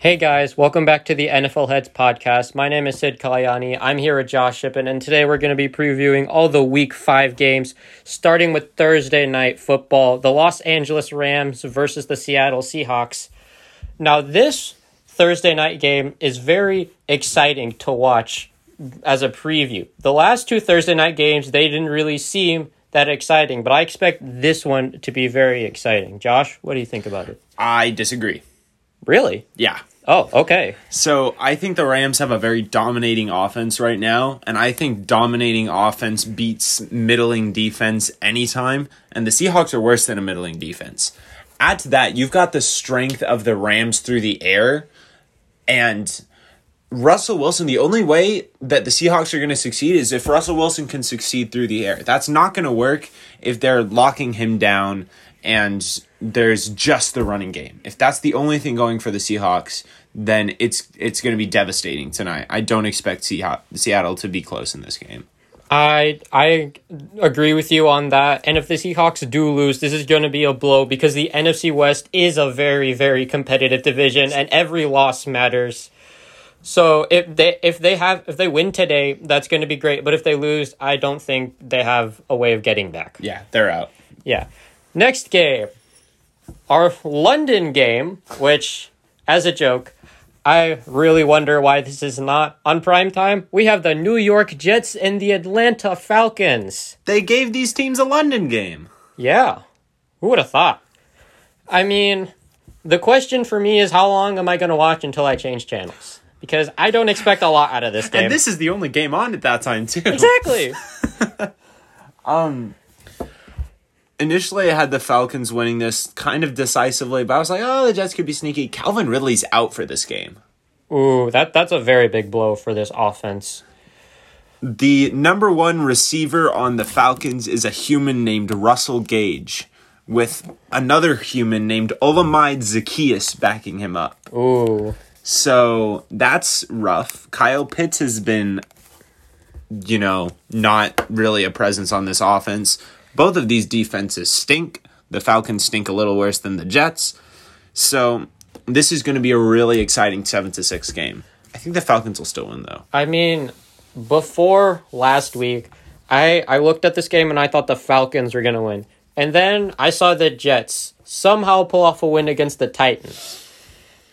Hey guys, welcome back to the NFL Heads podcast. My name is Sid Kalayani. I'm here with Josh Shippen, and today we're going to be previewing all the week five games, starting with Thursday night football, the Los Angeles Rams versus the Seattle Seahawks. Now, this Thursday night game is very exciting to watch as a preview. The last two Thursday night games, they didn't really seem that exciting, but I expect this one to be very exciting. Josh, what do you think about it? I disagree. Really? Yeah. Oh, okay. So I think the Rams have a very dominating offense right now, and I think dominating offense beats middling defense anytime, and the Seahawks are worse than a middling defense. Add to that, you've got the strength of the Rams through the air, and Russell Wilson, the only way that the Seahawks are going to succeed is if Russell Wilson can succeed through the air. That's not going to work if they're locking him down and there's just the running game. If that's the only thing going for the Seahawks, then it's it's going to be devastating tonight. I don't expect Seattle to be close in this game. I I agree with you on that. And if the Seahawks do lose, this is going to be a blow because the NFC West is a very very competitive division and every loss matters. So if they if they have if they win today, that's going to be great, but if they lose, I don't think they have a way of getting back. Yeah, they're out. Yeah. Next game, our London game, which, as a joke, I really wonder why this is not on prime time. We have the New York Jets and the Atlanta Falcons. They gave these teams a London game. Yeah. Who would have thought? I mean, the question for me is how long am I going to watch until I change channels? Because I don't expect a lot out of this game. And this is the only game on at that time, too. Exactly. um, initially I had the Falcons winning this kind of decisively, but I was like, oh, the Jets could be sneaky. Calvin Ridley's out for this game. Ooh, that that's a very big blow for this offense. The number one receiver on the Falcons is a human named Russell Gage, with another human named Olamide Zaccheaus backing him up. Ooh. So that's rough. Kyle Pitts has been, you know, not really a presence on this offense. Both of these defenses stink. The Falcons stink a little worse than the Jets. So this is going to be a really exciting 7 to 6 game. I think the Falcons will still win though. I mean, before last week, I I looked at this game and I thought the Falcons were going to win. And then I saw the Jets somehow pull off a win against the Titans.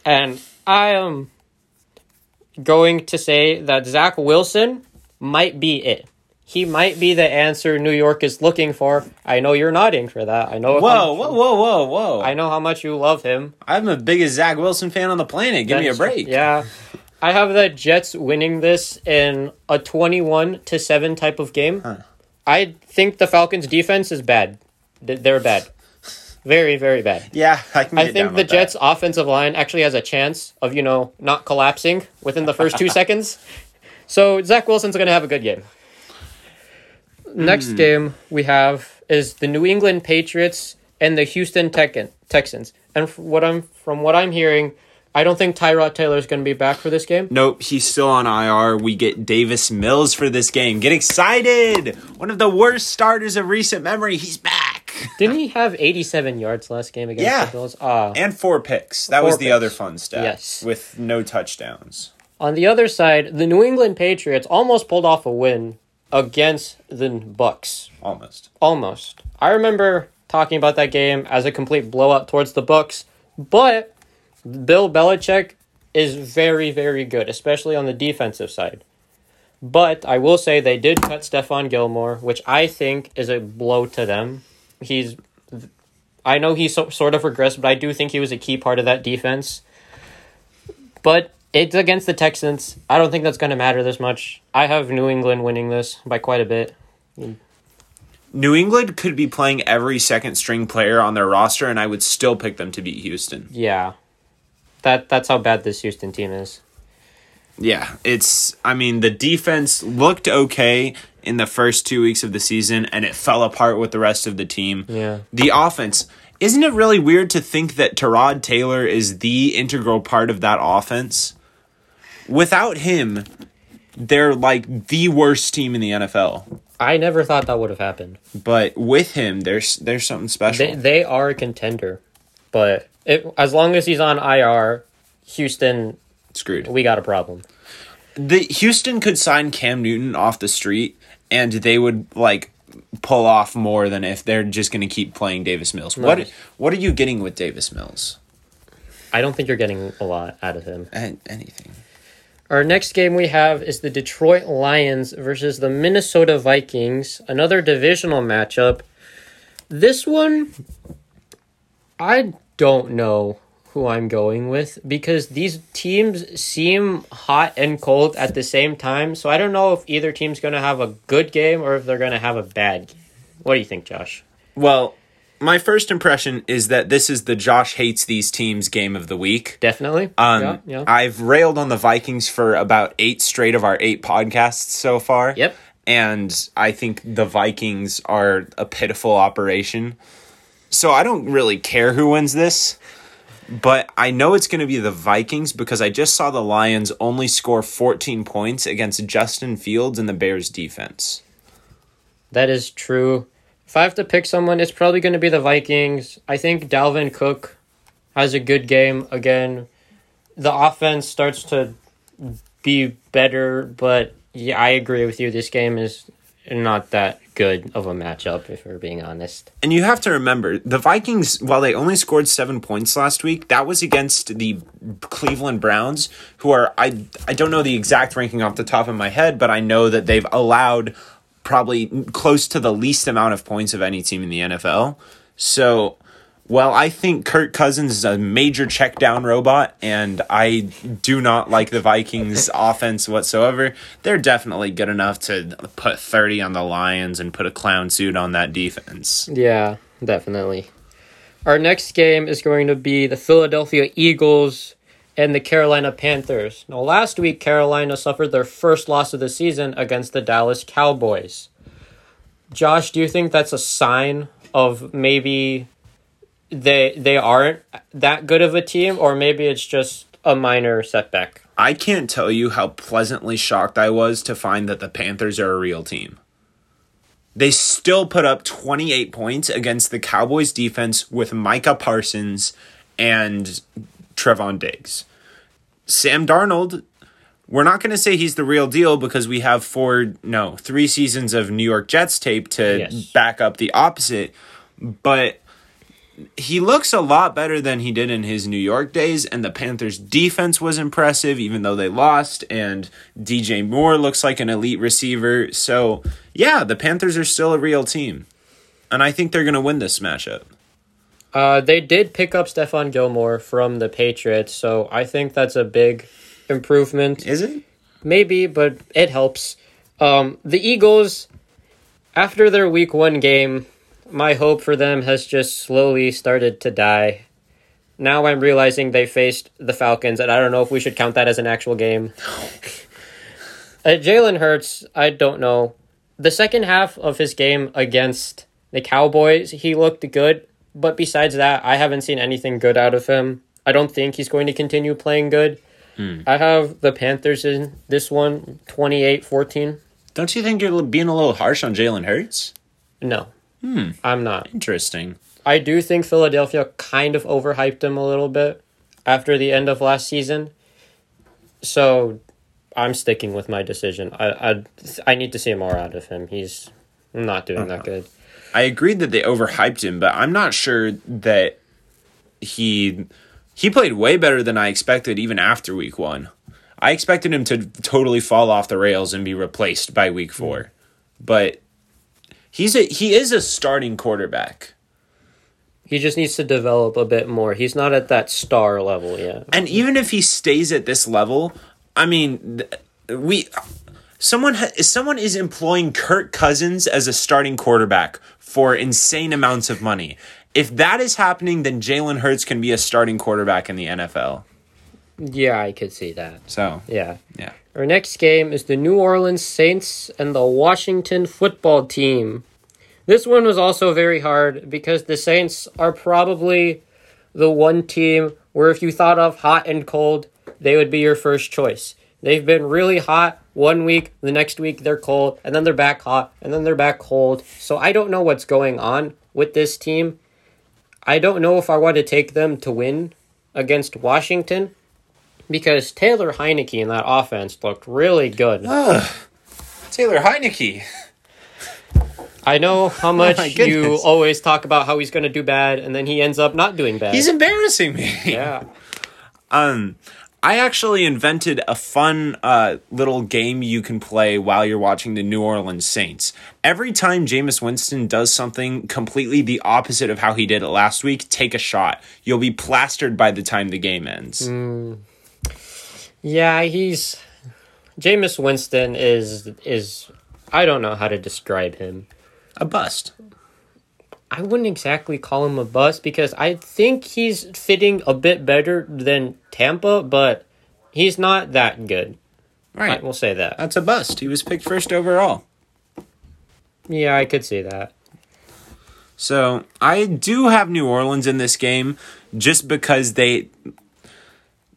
And I am going to say that Zach Wilson might be it he might be the answer New York is looking for. I know you're nodding for that. I know. Whoa, whoa, whoa, whoa, whoa! I know how much you love him. I'm the biggest Zach Wilson fan on the planet. Give That's, me a break. Yeah, I have the Jets winning this in a 21 to seven type of game. Huh. I think the Falcons' defense is bad. They're bad. Very, very bad. Yeah, I can. I think the Jets' that. offensive line actually has a chance of you know not collapsing within the first two seconds. So Zach Wilson's going to have a good game next mm. game we have is the New England Patriots and the Houston Texans. And what I'm from what I'm hearing, I don't think Tyrod Taylor is going to be back for this game. Nope, he's still on IR. We get Davis Mills for this game. Get excited! One of the worst starters of recent memory. He's back. Didn't he have 87 yards last game against yeah. the Bills? Ah, and four picks. That four was the picks. other fun stat. Yes, with no touchdowns. On the other side, the New England Patriots almost pulled off a win against the Bucks. Almost. Almost. I remember talking about that game as a complete blowout towards the Bucks, but Bill Belichick is very, very good, especially on the defensive side. But I will say they did cut Stephon Gilmore, which I think is a blow to them. He's, I know he's so, sort of regressed, but I do think he was a key part of that defense. But it's against the Texans. I don't think that's going to matter this much. I have New England winning this by quite a bit. New England could be playing every second string player on their roster, and I would still pick them to beat Houston. Yeah, that that's how bad this Houston team is. Yeah, it's. I mean, the defense looked okay in the first two weeks of the season, and it fell apart with the rest of the team. Yeah, the offense. Isn't it really weird to think that Tyrod Taylor is the integral part of that offense? Without him, they're like the worst team in the NFL. I never thought that would have happened. But with him, there's there's something special. They, they are a contender, but it, as long as he's on IR, Houston, Screwed. we got a problem. the Houston could sign Cam Newton off the street and they would like pull off more than if they're just going to keep playing Davis Mills. What what are you getting with Davis Mills? I don't think you're getting a lot out of him. An- anything. Our next game we have is the Detroit Lions versus the Minnesota Vikings, another divisional matchup. This one, I don't know who I'm going with because these teams seem hot and cold at the same time. So I don't know if either team's going to have a good game or if they're going to have a bad game. What do you think, Josh? Well, my first impression is that this is the Josh hates these teams game of the week. Definitely. Um, yeah, yeah. I've railed on the Vikings for about eight straight of our eight podcasts so far. Yep. And I think the Vikings are a pitiful operation. So I don't really care who wins this, but I know it's going to be the Vikings because I just saw the Lions only score 14 points against Justin Fields and the Bears defense. That is true. If I have to pick someone, it's probably going to be the Vikings. I think Dalvin Cook has a good game again. The offense starts to be better, but yeah, I agree with you. This game is not that good of a matchup, if we're being honest. And you have to remember, the Vikings, while they only scored seven points last week, that was against the Cleveland Browns, who are, I, I don't know the exact ranking off the top of my head, but I know that they've allowed probably close to the least amount of points of any team in the NFL. So, well, I think Kirk Cousins is a major check down robot, and I do not like the Vikings' offense whatsoever. They're definitely good enough to put 30 on the Lions and put a clown suit on that defense. Yeah, definitely. Our next game is going to be the Philadelphia Eagles and the Carolina Panthers. Now, last week, Carolina suffered their first loss of the season against the Dallas Cowboys. Josh, do you think that's a sign of maybe they they aren't that good of a team, or maybe it's just a minor setback? I can't tell you how pleasantly shocked I was to find that the Panthers are a real team. They still put up 28 points against the Cowboys defense with Micah Parsons and Trevon Diggs. Sam Darnold, we're not going to say he's the real deal because we have four, no, three seasons of New York Jets tape to Yes. back up the opposite. But he looks a lot better than he did in his New York days, and the Panthers' defense was impressive, even though they lost. And DJ Moore looks like an elite receiver. So, yeah, the Panthers are still a real team, and I think they're going to win this matchup. Uh, they did pick up Stephon Gilmore from the Patriots, so I think that's a big improvement. Is it? Maybe, but it helps. Um, the Eagles, after their week one game, my hope for them has just slowly started to die. Now I'm realizing they faced the Falcons, and I don't know if we should count that as an actual game. uh, Jalen Hurts, I don't know. The second half of his game against the Cowboys, he looked good, but besides that, I haven't seen anything good out of him. I don't think he's going to continue playing good. Hmm. I have the Panthers in this one, 28-14. Don't you think you're being a little harsh on Jalen Hurts? No. Hmm. I'm not. Interesting. I do think Philadelphia kind of overhyped him a little bit after the end of last season. So I'm sticking with my decision. I I, I need to see more out of him. He's not doing that uh-huh. good. I agreed that they overhyped him, but I'm not sure that he he played way better than I expected even after week 1. I expected him to totally fall off the rails and be replaced by week 4. But he's a he is a starting quarterback. He just needs to develop a bit more. He's not at that star level yet. And even if he stays at this level, I mean, th- we someone ha- someone is employing Kirk Cousins as a starting quarterback for insane amounts of money. If that is happening, then Jalen Hurts can be a starting quarterback in the NFL. Yeah, I could see that. So Yeah. yeah, Our next game is the New Orleans Saints and the Washington football team. This one was also very hard because the Saints are probably the one team where if you thought of hot and cold, they would be your first choice. They've been really hot one week, the next week they're cold, and then they're back hot, and then they're back cold. So I don't know what's going on with this team. I don't know if I want to take them to win against Washington because Taylor Heinicke in that offense looked really good. Taylor Heinicke. I know how much my you always talk about how he's going to do bad, and then he ends up not doing bad. He's embarrassing me. yeah. Um, I actually invented a fun uh, little game you can play while you're watching the New Orleans Saints. Every time Jameis Winston does something completely the opposite of how he did it last week, take a shot. You'll be plastered by the time the game ends. Yeah, he's Jameis Winston is is I don't know how to describe him. A bust. I wouldn't exactly call him a bust because I think he's fitting a bit better than Tampa, but he's not that good. I Right. will say that. That's a bust. He was picked first overall. Yeah, I could see that. So I do have New Orleans in this game just because they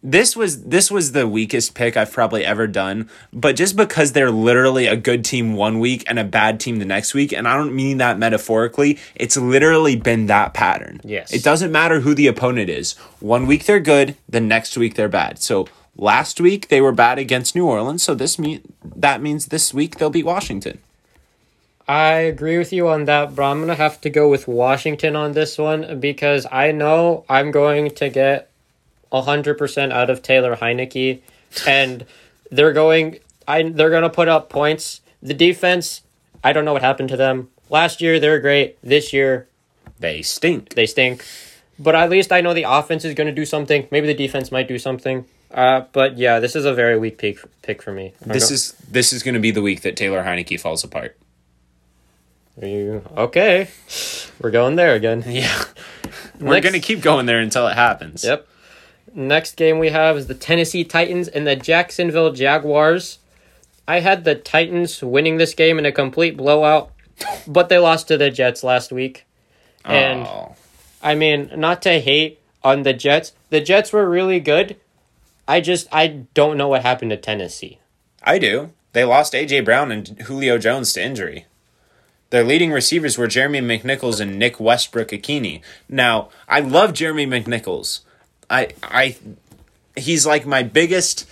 this was this was the weakest pick I've probably ever done, but just because they're literally a good team one week and a bad team the next week, and I don't mean that metaphorically, it's literally been that pattern. Yes. It doesn't matter who the opponent is. One week they're good, the next week they're bad. So last week they were bad against New Orleans, so this mean that means this week they'll beat Washington. I agree with you on that, but I'm gonna have to go with Washington on this one because I know I'm going to get hundred percent out of Taylor Heinicke, and they're going. I they're gonna put up points. The defense, I don't know what happened to them last year. They were great. This year, They stink. they stink. But at least I know the offense is going to do something. Maybe the defense might do something. Uh, but yeah, this is a very weak pick pick for me. This go- is this is going to be the week that Taylor Heinicke falls apart. Are you okay? We're going there again. Yeah, we're Next- going to keep going there until it happens. Yep. Next game we have is the Tennessee Titans and the Jacksonville Jaguars. I had the Titans winning this game in a complete blowout, but they lost to the Jets last week. And Oh. I mean, not to hate on the Jets. The Jets were really good. I just I don't know what happened to Tennessee. I do. They lost AJ Brown and Julio Jones to injury. Their leading receivers were Jeremy McNichols and Nick Westbrook Ikhine. Now, I love Jeremy McNichols. I I he's like my biggest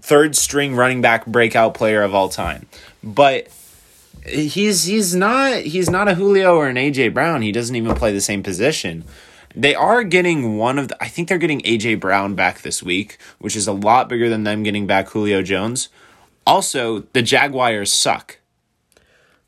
third string running back breakout player of all time. But he's he's not he's not a Julio or an AJ Brown. He doesn't even play the same position. They are getting one of the I think they're getting AJ Brown back this week, which is a lot bigger than them getting back Julio Jones. Also, the Jaguars suck.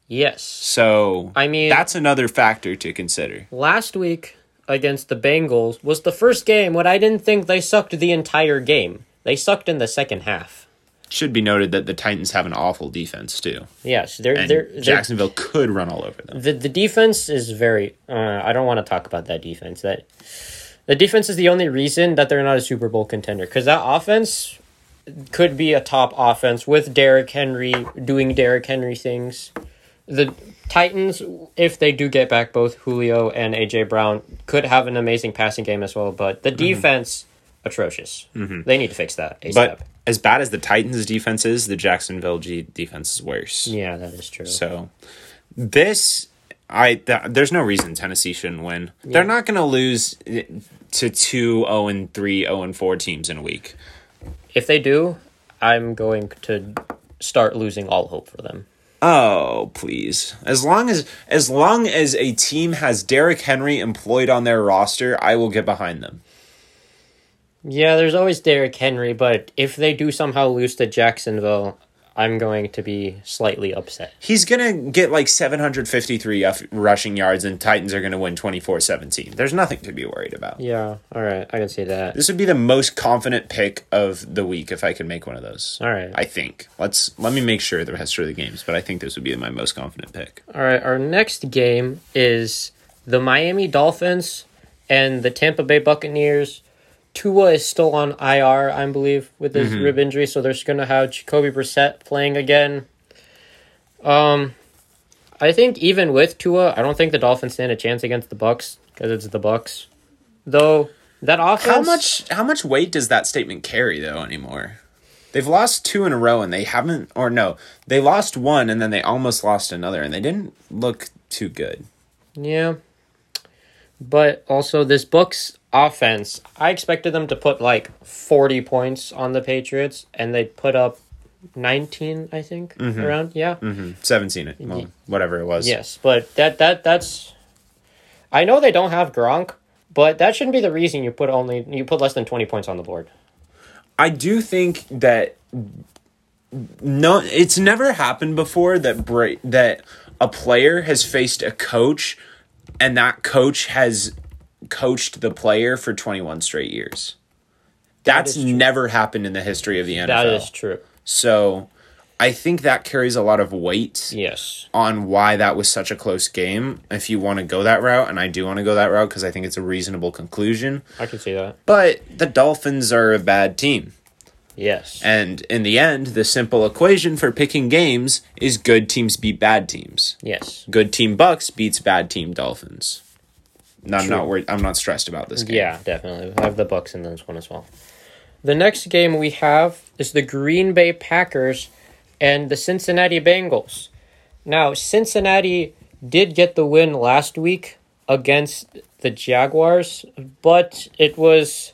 Yes. So I mean- that's another factor to consider. Last week against the Bengals was the first game when I didn't think they sucked the entire game. They sucked in the second half. Should be noted that the Titans have an awful defense too, Yes, they're they're, they're Jacksonville could run all over them. the the defense is very. Uh, I don't want to talk about that defense. That the defense is the only reason that they're not a Super Bowl contender because that offense could be a top offense with Derrick Henry doing Derrick Henry things. The Titans, if they do get back both Julio and AJ Brown, could have an amazing passing game as well. But the mm-hmm. defense, atrocious. Mm-hmm. They need to fix that ASAP. But as bad as the Titans' defense is, the Jacksonville G defense is worse. yeah, that is true. So this, I th- there's no reason Tennessee shouldn't win. They're not going to lose eh, to two 0 and 3, 0 and 4 teams in a week. if they do, I'm going to start losing all hope for them. Oh, please. As long as as long as a team has Derrick Henry employed on their roster, I will get behind them. Yeah, there's always Derrick Henry, but if they do somehow lose to Jacksonville, I'm going to be slightly upset. He's going to get like 753 rushing yards and Titans are going to win 24-17. There's nothing to be worried about. Yeah, all right, I can see that. This would be the most confident pick of the week if I could make one of those. All right. I think. Let's let me make sure the rest of the games, but I think this would be my most confident pick. All right, our next game is the Miami Dolphins and the Tampa Bay Buccaneers. Tua is still on IR, I believe, with his rib injury, so they're just going to have Jacoby Brissett playing again. Um, I think even with Tua, I don't think the Dolphins stand a chance against the Bucks because it's the Bucks. Though that offense, How much how much weight does that statement carry though anymore? They've lost two in a row and they haven't or no, they lost one and then they almost lost another and they didn't look too good. Yeah. But also this Bucks offense, I expected them to put like 40 points on the Patriots, and they put up 19, I think, around. Yeah. Mm-hmm. 17 it. Well, whatever it was. Yes, but that that that's. I know they don't have Gronk, but that shouldn't be the reason you put only you put less than 20 points on the board. I do think that no, it's never happened before that Bra- that a player has faced a coach, and that coach has coached the player for twenty one straight years. That's true. never happened in the history of the NFL. That is true. So, I think that carries a lot of weight Yes. on why that was such a close game. If you want to go that route, and I do want to go that route because I think it's a reasonable conclusion. I can see that. But the Dolphins are a bad team. Yes. And in the end, the simple equation for picking games is good teams beat bad teams. yes. Good team Bucks beats bad team Dolphins. No, I'm not worried. I'm not stressed about this game. Yeah, definitely. I have the Bucks in this one as well. The next game we have is the Green Bay Packers and the Cincinnati Bengals. Now, Cincinnati did get the win last week against the Jaguars, but it was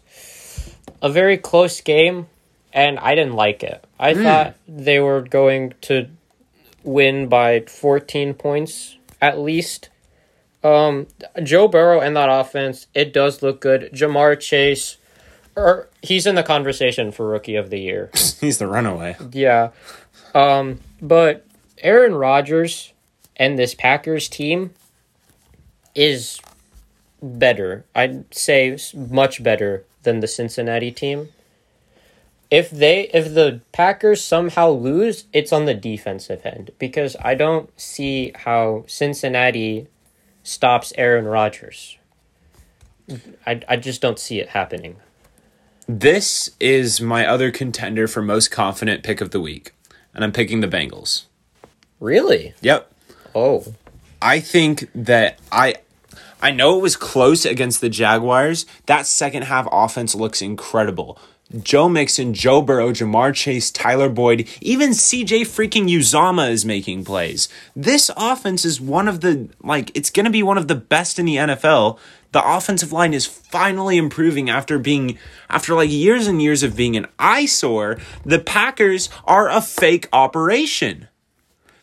a very close game and I didn't like it. I hmm. thought they were going to win by 14 points at least. Um, Joe Burrow and that offense, it does look good. Ja'Marr Chase, or he's in the conversation for rookie of the year. He's the runaway. yeah. Um, but Aaron Rodgers and this Packers team is better. I'd say much better than the Cincinnati team. If they if the Packers somehow lose, it's on the defensive end because I don't see how Cincinnati stops Aaron Rodgers. I, I just don't see it happening. This is my other contender for most confident pick of the week, and I'm picking the Bengals. Really? Yep. Oh. I think that I I know it was close against the Jaguars. That second half offense looks incredible. Joe Mixon, Joe Burrow, Ja'Marr Chase, Tyler Boyd, even CJ freaking Uzomah is making plays. This offense is one of the like it's going to be one of the best in the NFL. The offensive line is finally improving after being after like years and years of being an eyesore. The Packers are a fake operation.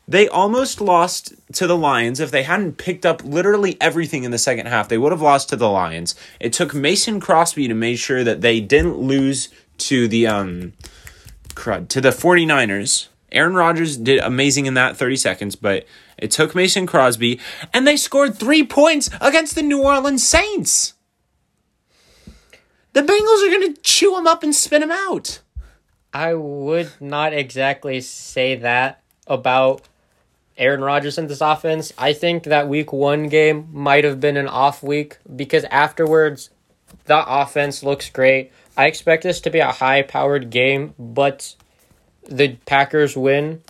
They almost lost to the Lions. If they hadn't picked up literally everything in the second half, they would have lost to the Lions. It took Mason Crosby to make sure that they didn't lose to the um crud to the 49ers. Aaron Rodgers did amazing in that 30 seconds, but it took Mason Crosby and they scored 3 points against the New Orleans Saints. The Bengals are going to chew them up and spin them out. I would not exactly say that about Aaron Rodgers and this offense. I think that week one game might have been an off week because afterwards, the offense looks great. I expect this to be a high powered game, but the Packers win.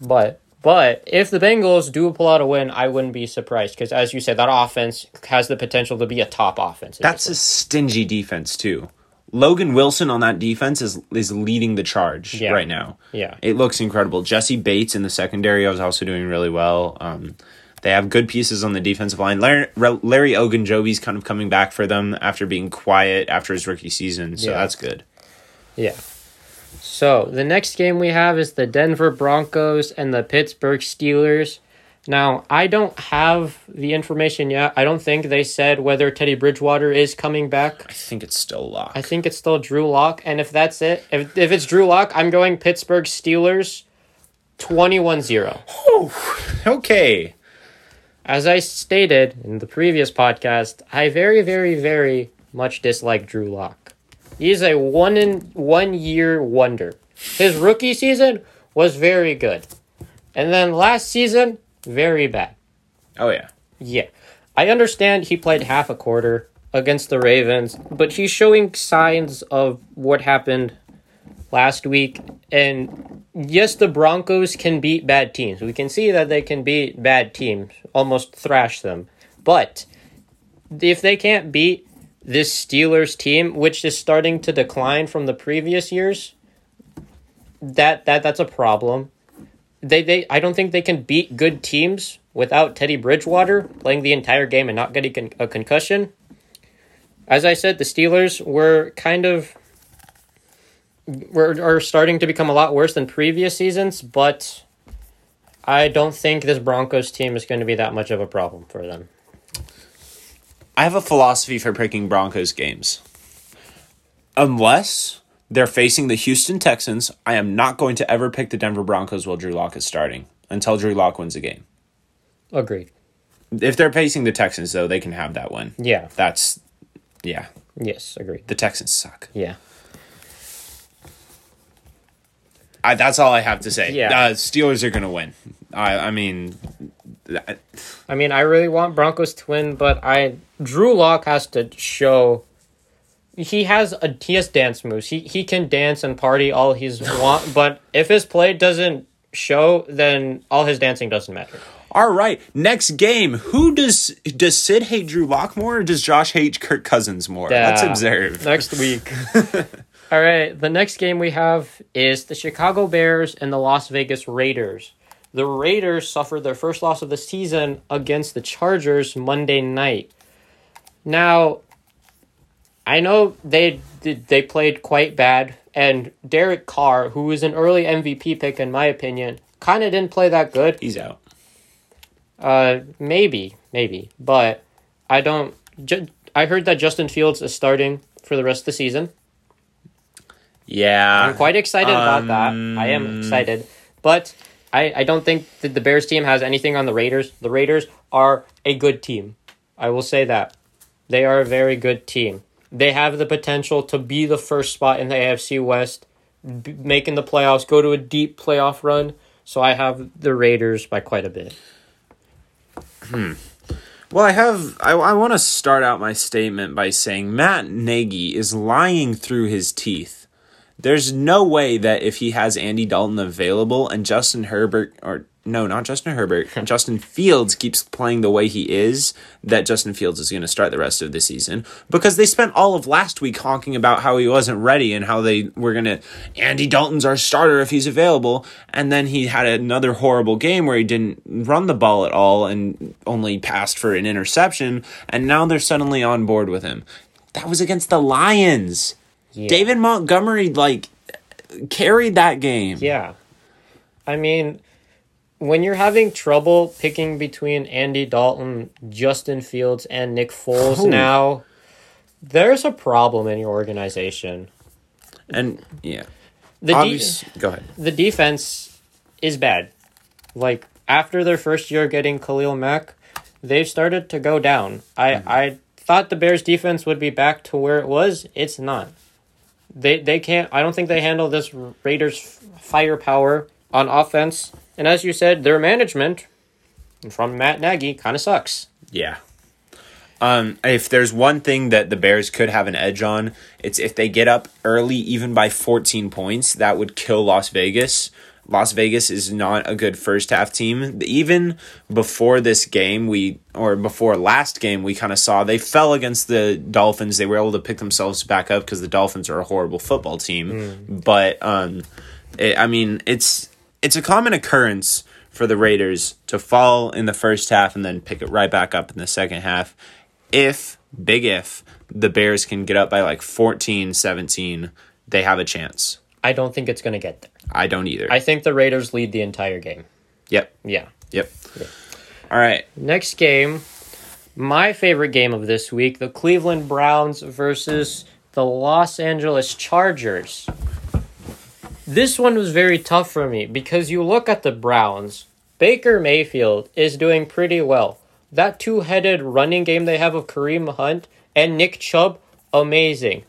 But but if the Bengals do pull out a win, I wouldn't be surprised because, as you said, that offense has the potential to be a top offense. That's a stingy defense too. Logan Wilson on that defense is is leading the charge Yeah. right now. Yeah. It looks incredible. Jessie Bates in the secondary is also doing really well. Um, they have good pieces on the defensive line. Larry, Larry Ogunjobi's kind of coming back for them after being quiet after his rookie season, so Yeah. that's good. Yeah. So the next game we have is the Denver Broncos and the Pittsburgh Steelers. Now, I don't have the information yet. I don't think they said whether Teddy Bridgewater is coming back. I think it's still locked. I think it's still Drew Lock, and if that's it, if if it's Drew Lock, I'm going Pittsburgh Steelers 21-0. okay. As I stated in the previous podcast, I very, very, very much dislike Drew Lock. He is a one in one year wonder. His rookie season was very good. And then last season, very bad. Oh yeah. Yeah. I understand he played half a quarter against the Ravens, but he's showing signs of what happened last week. And yes, the Broncos can beat bad teams. We can see that they can beat bad teams, almost thrash them. But if they can't beat this Steelers team, which is starting to decline from the previous years, that that that's a problem. They they I don't think they can beat good teams without Teddy Bridgewater playing the entire game and not getting con- a concussion. As I said, the Steelers were kind of were are starting to become a lot worse than previous seasons, but I don't think this Broncos team is going to be that much of a problem for them. I have a philosophy for picking Broncos games. Unless they're facing the Houston Texans, I am not going to ever pick the Denver Broncos while Drew Lock is starting until Drew Lock wins a game. Agreed. If they're facing the Texans, though, they can have that win. Yeah. That's, yeah. Yes, agreed. The Texans suck. Yeah. I, that's all I have to say. Yeah. Uh, Steelers are going to win. I, I mean, I- I mean, I really want Broncos to win, but I Drew Lock has to show he has a he has dance moves. He he can dance and party all he's want, but if his play doesn't show, then all his dancing doesn't matter. all right. Next game. Who does does Sid hate Drew Lock more, or does Josh hate Kirk Cousins more? Let's Yeah. observe. next week. All right, the next game we have is the Chicago Bears and the Las Vegas Raiders. The Raiders suffered their first loss of the season against the Chargers Monday night. Now, I know they they played quite bad, and Derek Carr, who was an early MVP pick in my opinion, kind of didn't play that good. He's out. Uh, maybe, maybe, but I don't. Ju- I heard that Justin Fields is starting for the rest of the season. Yeah. I'm quite excited about that. I am Um, excited, but I, I don't think that the Bears team has anything on the Raiders. The Raiders are a good team. I will say that they are a very good team. They have the potential to be the first spot in the AFC West, b- making the playoffs, go to a deep playoff run. So I have the Raiders by quite a bit. Hmm. Well, I have. I, I want to start out my statement by saying Matt Nagy is lying through his teeth. There's no way that if he has Andy Dalton available and Justin Herbert, or no, not Justin Herbert, Justin Fields keeps playing the way he is, that Justin Fields is going to start the rest of the season because they spent all of last week honking about how he wasn't ready and how they were going to. Andy Dalton's our starter if he's available, and then he had another horrible game where he didn't run the ball at all and only passed for an interception, and now they're suddenly on board with him. That was against the Lions. David Montgomery like carried that game. Yeah. I mean, when you're having trouble picking between Andy Dalton, Justin Fields, and Nick Foles Oh. now, there's a problem in your organization. And yeah. The, de- Obvious, go ahead. the defense is bad. Like, after their first year getting Khalil Mack, they've started to go down. I, Mm-hmm. I thought the Bears defense would be back to where it was. It's not. They they can't. I don't think they handle this Raiders firepower on offense. And as you said, their management from Matt Nagy kind of sucks. Yeah. Um, if there's one thing that the Bears could have an edge on, it's if they get up early, even by 14 points, that would kill Las Vegas. Las Vegas is not a good first half team. Even before this game, we or before last game, we kind of saw they fell against the Dolphins. They were able to pick themselves back up because the Dolphins are a horrible football team. But um, it, I mean, it's it's a common occurrence for the Raiders to fall in the first half and then pick it right back up in the second half. If, big if, the Bears can get up by like 14, 17, they have a chance. I don't think it's going to get there. I don't either. I think the Raiders lead the entire game. yep. Yeah. Yep. All right. Next game, my favorite game of this week the Cleveland Browns versus the Los Angeles Chargers. This one was very tough for me because you look at the Browns, Baker Mayfield is doing pretty well. That two headed running game they have of Kareem Hunt and Nick Chubb, amazing.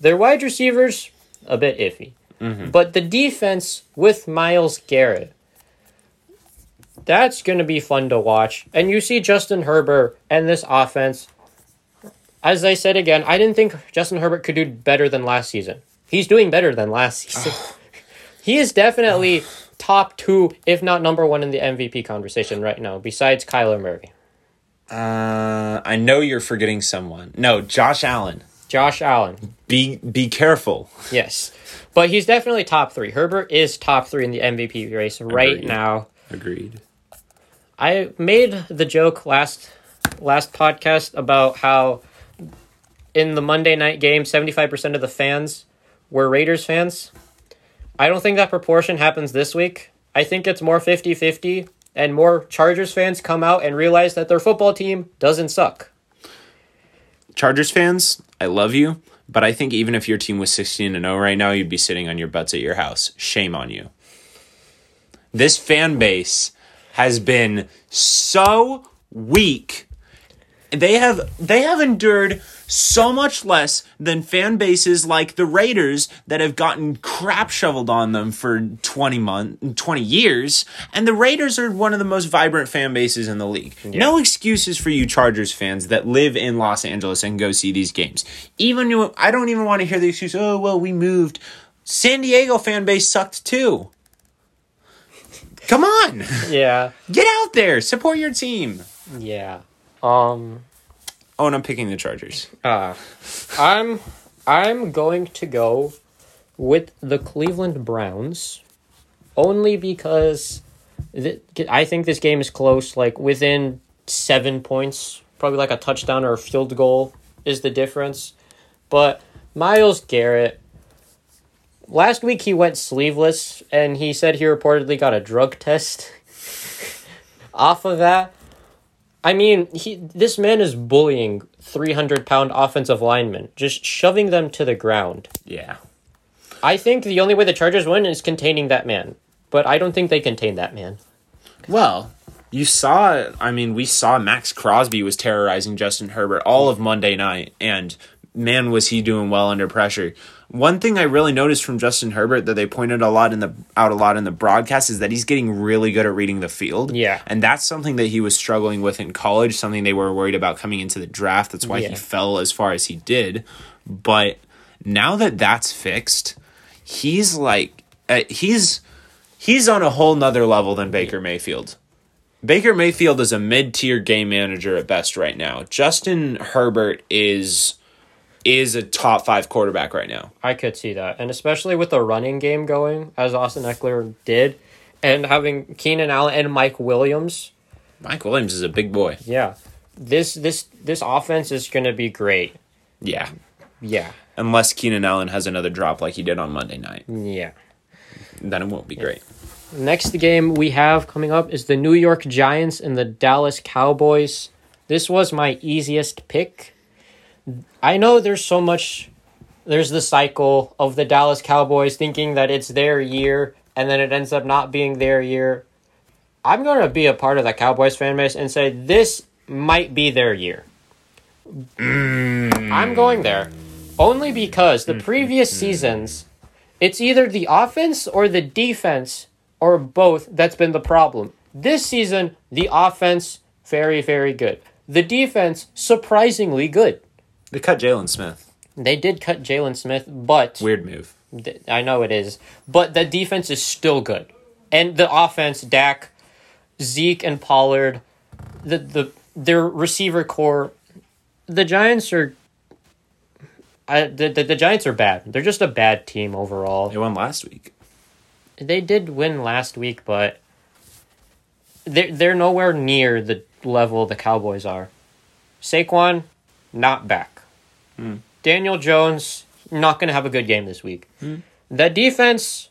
Their wide receivers, a bit iffy. But the defense with Myles Garrett, that's going to be fun to watch. And you see Justin Herbert and this offense. As I said again, I didn't think Justin Herbert could do better than last season. He's doing better than last season. he is definitely top two, if not number one, in the MVP conversation right now, besides Kyler Murray. Uh, I know you're forgetting someone. No, Josh Allen. Josh Allen, Be be careful. yes. But he's definitely top three. Herbert is top three in the MVP race right Agreed. now. Agreed. I made the joke last last podcast about how in the Monday night game, 75% of the fans were Raiders fans. I don't think that proportion happens this week. I think it's more 50 50, and more Chargers fans come out and realize that their football team doesn't suck. Chargers fans, I love you, but I think even if your team was 16 and 0 right now, you'd be sitting on your butts at your house. Shame on you. This fan base has been so weak. They have they have endured so much less than fan bases like the Raiders that have gotten crap shoveled on them for 20 month 20 years and the Raiders are one of the most vibrant fan bases in the league. No excuses for you Chargers fans that live in Los Angeles and go see these games. Even you- I don't even want to hear the excuse, "Oh, well, we moved." San Diego fan base sucked too. Come on. Yeah. Get out there, support your team. Yeah. Um Oh, and I'm picking the Chargers. uh I'm I'm going to go with the Cleveland Browns only because th- I think this game is close like within 7 points, probably like a touchdown or a field goal is the difference. But Myles Garrett last week he went sleeveless and he said he reportedly got a drug test off of that. I mean, he this man is bullying three hundred pound offensive linemen, just shoving them to the ground. Yeah. I think the only way the Chargers win is containing that man, but I don't think they contain that man. Well, you saw, I mean, we saw Maxx Crosby was terrorizing Justin Herbert all of Monday night, and man, was he doing well under pressure. One thing I really noticed from Justin Herbert that they pointed a lot in the out a lot in the broadcast is that he's getting really good at reading the field. Yeah. And that's something that he was struggling with in college, something they were worried about coming into the draft. That's why Yeah. he fell as far as he did. But now that that's fixed, he's like uh, he's he's on a whole nother level than Baker Mayfield. Baker Mayfield is a mid-tier game manager at best right now. Justin Herbert is is a top 5 quarterback right now. I could see that, and especially with the running game going as Austin Ekeler did, and having Keenan Allen and Mike Williams. Mike Williams is a big boy. Yeah, this this this offense is going to be great. Yeah. Yeah, Unless Keenan Allen has another drop like he did on Monday night. yeah. Then it won't be great. Next game we have coming up is the New York Giants and the Dallas Cowboys. This was my easiest pick. I know there's so much there's the cycle of the Dallas Cowboys thinking that it's their year and then it ends up not being their year. I'm going to be a part of the Cowboys fan base and say this might be their year. Mm. I'm going there only because the mm. previous seasons it's either the offense or the defense or both that's been the problem. This season, the offense, very, very good. The defense, surprisingly good. They cut Jaylon Smith. They did cut Jaylon Smith, but Weird move. th- I know it is. But the defense is still good. And the offense, Dak, Zeke, and Pollard, the, the their receiver core, the Giants are. I, the, the, the Giants are bad. They're just a bad team overall. They won last week. They did win last week, but they're they're nowhere near the level the Cowboys are. Saquon, not back. Daniel Jones, not going to have a good game this week. That defense,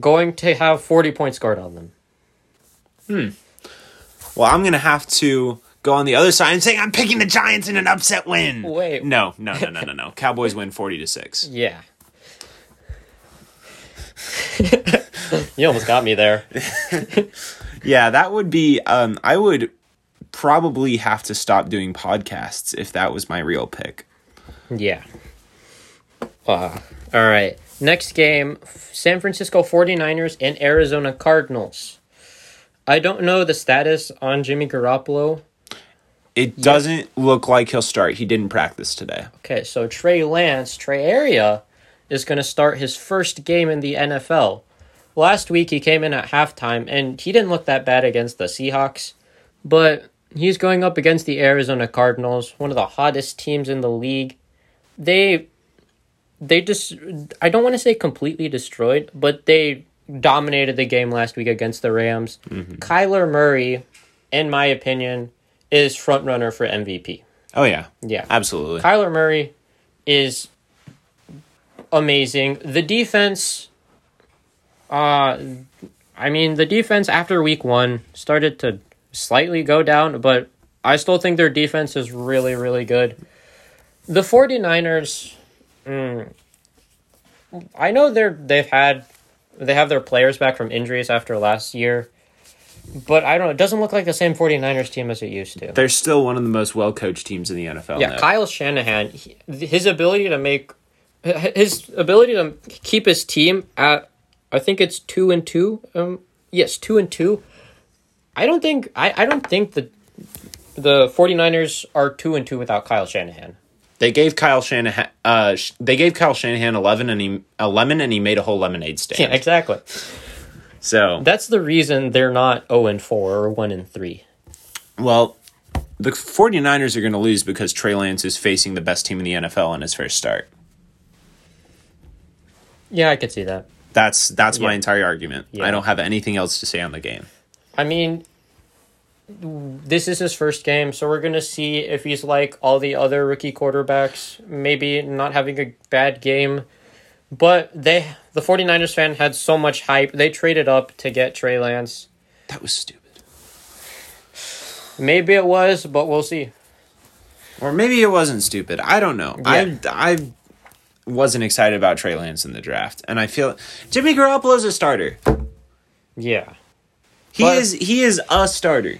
going to have forty points scored on them. Hmm. Well, I'm going to have to go on the other side and say I'm picking the Giants in an upset win. Wait. No, no, no, no, no, no. Cowboys win 40 to 6. Yeah. you almost got me there. Yeah, that would be um I would probably have to stop doing podcasts if that was my real pick. Yeah. Uh, all right. Next game San Francisco 49ers and Arizona Cardinals. I don't know the status on Jimmy Garoppolo. It doesn't look like he'll start. He didn't practice today. Okay, so Trey Lance, Trey Area, is going to start his first game in the NFL. Last week he came in at halftime and he didn't look that bad against the Seahawks, but he's going up against the Arizona Cardinals, one of the hottest teams in the league. They they just I don't want to say completely destroyed, but they dominated the game last week against the Rams. Kyler Murray, in my opinion, is front runner for MVP. Oh yeah. Yeah. Absolutely. Kyler Murray is amazing. The defense, uh, I mean, the defense after week one started to slightly go down, but I still think their defense is really, really good. The 49ers, mm, I know they're they've had they have their players back from injuries after last year, but I don't know. It doesn't look like the same 49ers team as it used to. They're still one of the most well coached teams in the NFL. Yeah, now. Kyle Shanahan, he, his ability to make his ability to keep his team at I think it's 2 and 2. Um yes, 2 and 2. I don't think I I don't think the the 49ers are 2 and 2 without Kyle Shanahan. They gave Kyle Shanahan. Uh, they gave Kyle Shanahan eleven and he a lemon and he made a whole lemonade stand. Yeah, exactly. So That's the reason they're not 0 and 4 or 1 and 3. well, the 49ers are going to lose because Trey Lance is facing the best team in the NFL on his first start. Yeah, I could see that. That's that's my entire argument. Yeah. I don't have anything else to say on the game. I mean, this is his first game, so we're going to see if he's like all the other rookie quarterbacks, maybe not having a bad game. But they, the 49ers fan had so much hype. They traded up to get Trey Lance. That was stupid. Maybe it was, but we'll see. Or maybe it wasn't stupid. I don't know. Yeah. I I wasn't excited about Trey Lance in the draft, and I feel Jimmy Garoppolo's a starter. Yeah. He But- is he is a starter.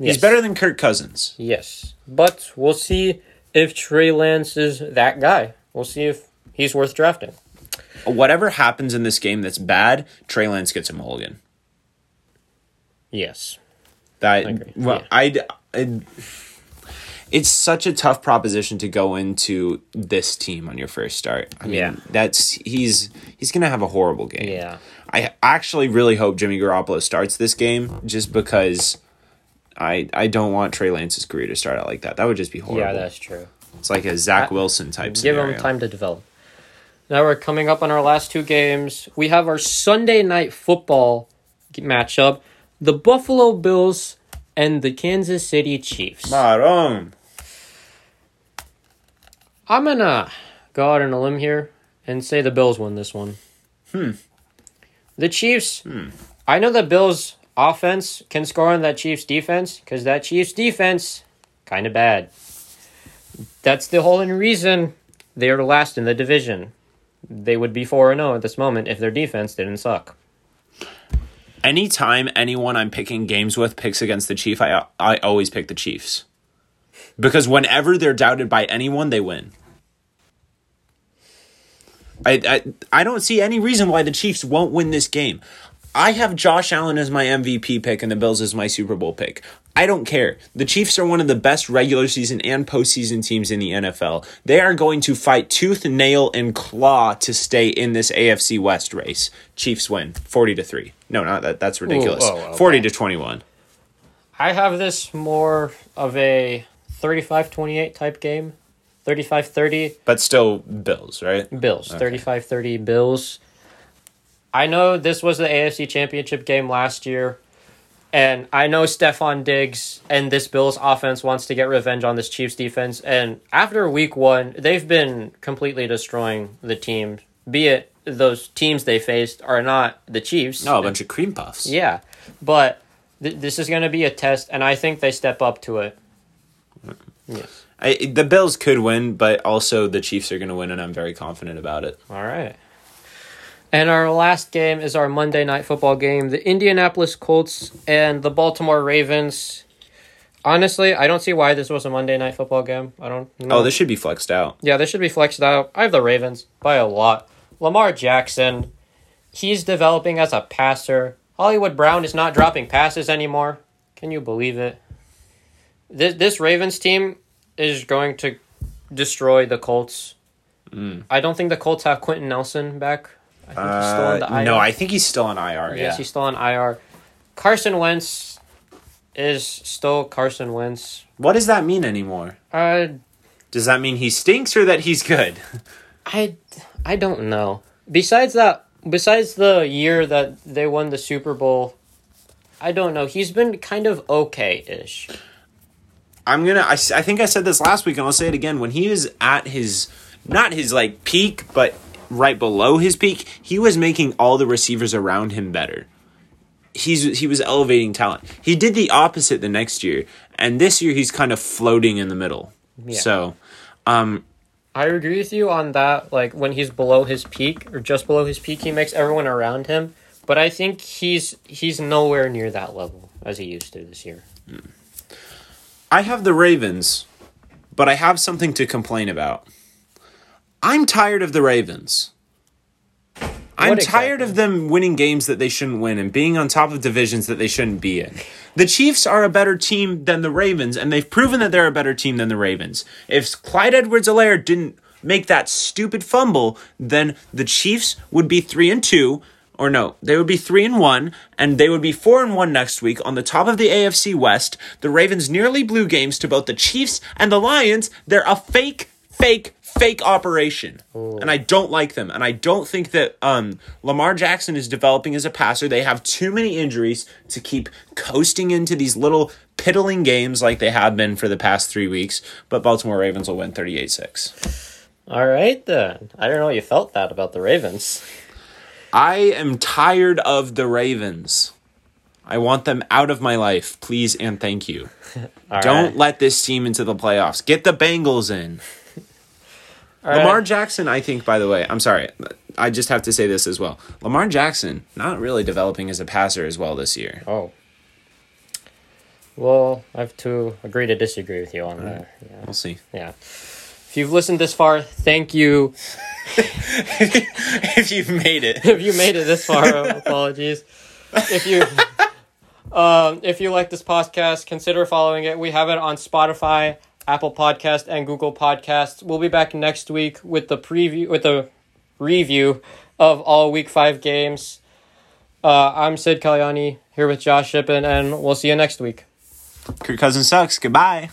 Yes. He's better than Kirk Cousins. Yes. But we'll see if Trey Lance is that guy. We'll see if he's worth drafting. Whatever happens in this game that's bad, Trey Lance gets a mulligan. Yes. That agree. well, Yeah. I'd, I'd- it's such a tough proposition to go into this team on your first start. I mean, Yeah. that's he's he's gonna have a horrible game. Yeah. I actually really hope Jimmy Garoppolo starts this game just because I I don't want Trey Lance's career to start out like that. That would just be horrible. Yeah, that's true. it's like a Zach Wilson type Give scenario. them time to develop. Now we're coming up on our last two games. We have our Sunday night football matchup: the Buffalo Bills and the Kansas City Chiefs. Maroon. I'm gonna go out on a limb here and say the Bills win this one. Hmm. The Chiefs. Hmm. I know the Bills' offense can score on that Chiefs' defense because that Chiefs' defense kind of bad. That's the whole reason they are last in the division. They would be four and zero at this moment if their defense didn't suck. Anytime anyone I'm picking games with picks against the Chief, I I always pick the Chiefs. Because whenever they're doubted by anyone, they win. I, I I don't see any reason why the Chiefs won't win this game. I have Josh Allen as my MVP pick and the Bills as my Super Bowl pick. I don't care. The Chiefs are one of the best regular season and postseason teams in the NFL. They are going to fight tooth, nail, and claw to stay in this AFC West race. Chiefs win forty to three. No, not that. That's ridiculous. oh, okay. Forty to twenty-one. I have this more of a 35-28 type game. 35-30. But still, Bills, right? Bills, 35 30 Bills. I know this was the AFC Championship game last year, and I know Stefon Diggs and this Bills offense wants to get revenge on this Chiefs defense. And after week one, they've been completely destroying the team, be it those teams they faced are not the Chiefs. No, a bunch of cream puffs. Yeah, but th- this is going to be a test, and I think they step up to it. Mm-hmm. Yes. I, the Bills could win, but also the Chiefs are going to win, and I'm very confident about it. All right. And our last game is our Monday night football game. The Indianapolis Colts and the Baltimore Ravens. Honestly, I don't see why this was a Monday night football game. I don't know. Oh, this should be flexed out. yeah, this should be flexed out. I have the Ravens by a lot. Lamar Jackson, he's developing as a passer. Hollywood Brown is not dropping passes anymore. Can you believe it? This this Ravens team is going to destroy the Colts. Mm. I don't think the Colts have Quenton Nelson back. I think he's still on the Uh, IR. no, I think he's still on IR. yes, Yeah. he's still on IR. Carson Wentz is still Carson Wentz. What does that mean anymore? Uh, Does that mean he stinks or that he's good? I I don't know. Besides that, besides the year that they won the Super Bowl, I don't know. He's been kind of okay-ish. I'm gonna. I, I think I said this last week, and I'll say it again. When he was at his, not his like peak, but right below his peak, he was making all the receivers around him better. He's he was elevating talent. He did the opposite the next year, and this year he's kind of floating in the middle. So, um, I agree with you on that. Like when he's below his peak or just below his peak, he makes everyone around him. But I think he's he's nowhere near that level as he used to this year. I have the Ravens, but I have something to complain about. I'm tired of the Ravens. I'm What tired of them winning games that they shouldn't win and being on top of divisions that they shouldn't be in. The Chiefs are a better team than the Ravens, and they've proven that they're a better team than the Ravens. If Clyde Edwards Helaire didn't make that stupid fumble, then the Chiefs would be three and two, or no, they would be three and one, and they would be four and one next week on the top of the AFC West. The Ravens nearly blew games to both the Chiefs and the Lions. They're a fake, fake, fake operation, and I don't like them. And I don't think that um, Lamar Jackson is developing as a passer. They have too many injuries to keep coasting into these little piddling games like they have been for the past three weeks. But Baltimore Ravens will win 38 6. All right then. I don't know you felt that about the Ravens. I am tired of the Ravens. I want them out of my life, please and thank you. Don't right. let this team into the playoffs. Get the Bengals in. All Lamar right. Jackson, I think, by the way, I'm sorry. I just have to say this as well. Lamar Jackson, not really developing as a passer as well this year. Oh. Well, I have to agree to disagree with you on that. Yeah. We'll see. yeah. If you've listened this far, thank you. if you've made it. if you made it this far, apologies. If you um, if you like this podcast, consider following it. We have it on Spotify, Apple Podcast, and Google Podcasts. We'll be back next week with the preview with the review of all Week Five games. Uh, I'm Sid Kalyani here with Josh Shippen, and we'll see you next week. Kirk Cousins sucks. Goodbye.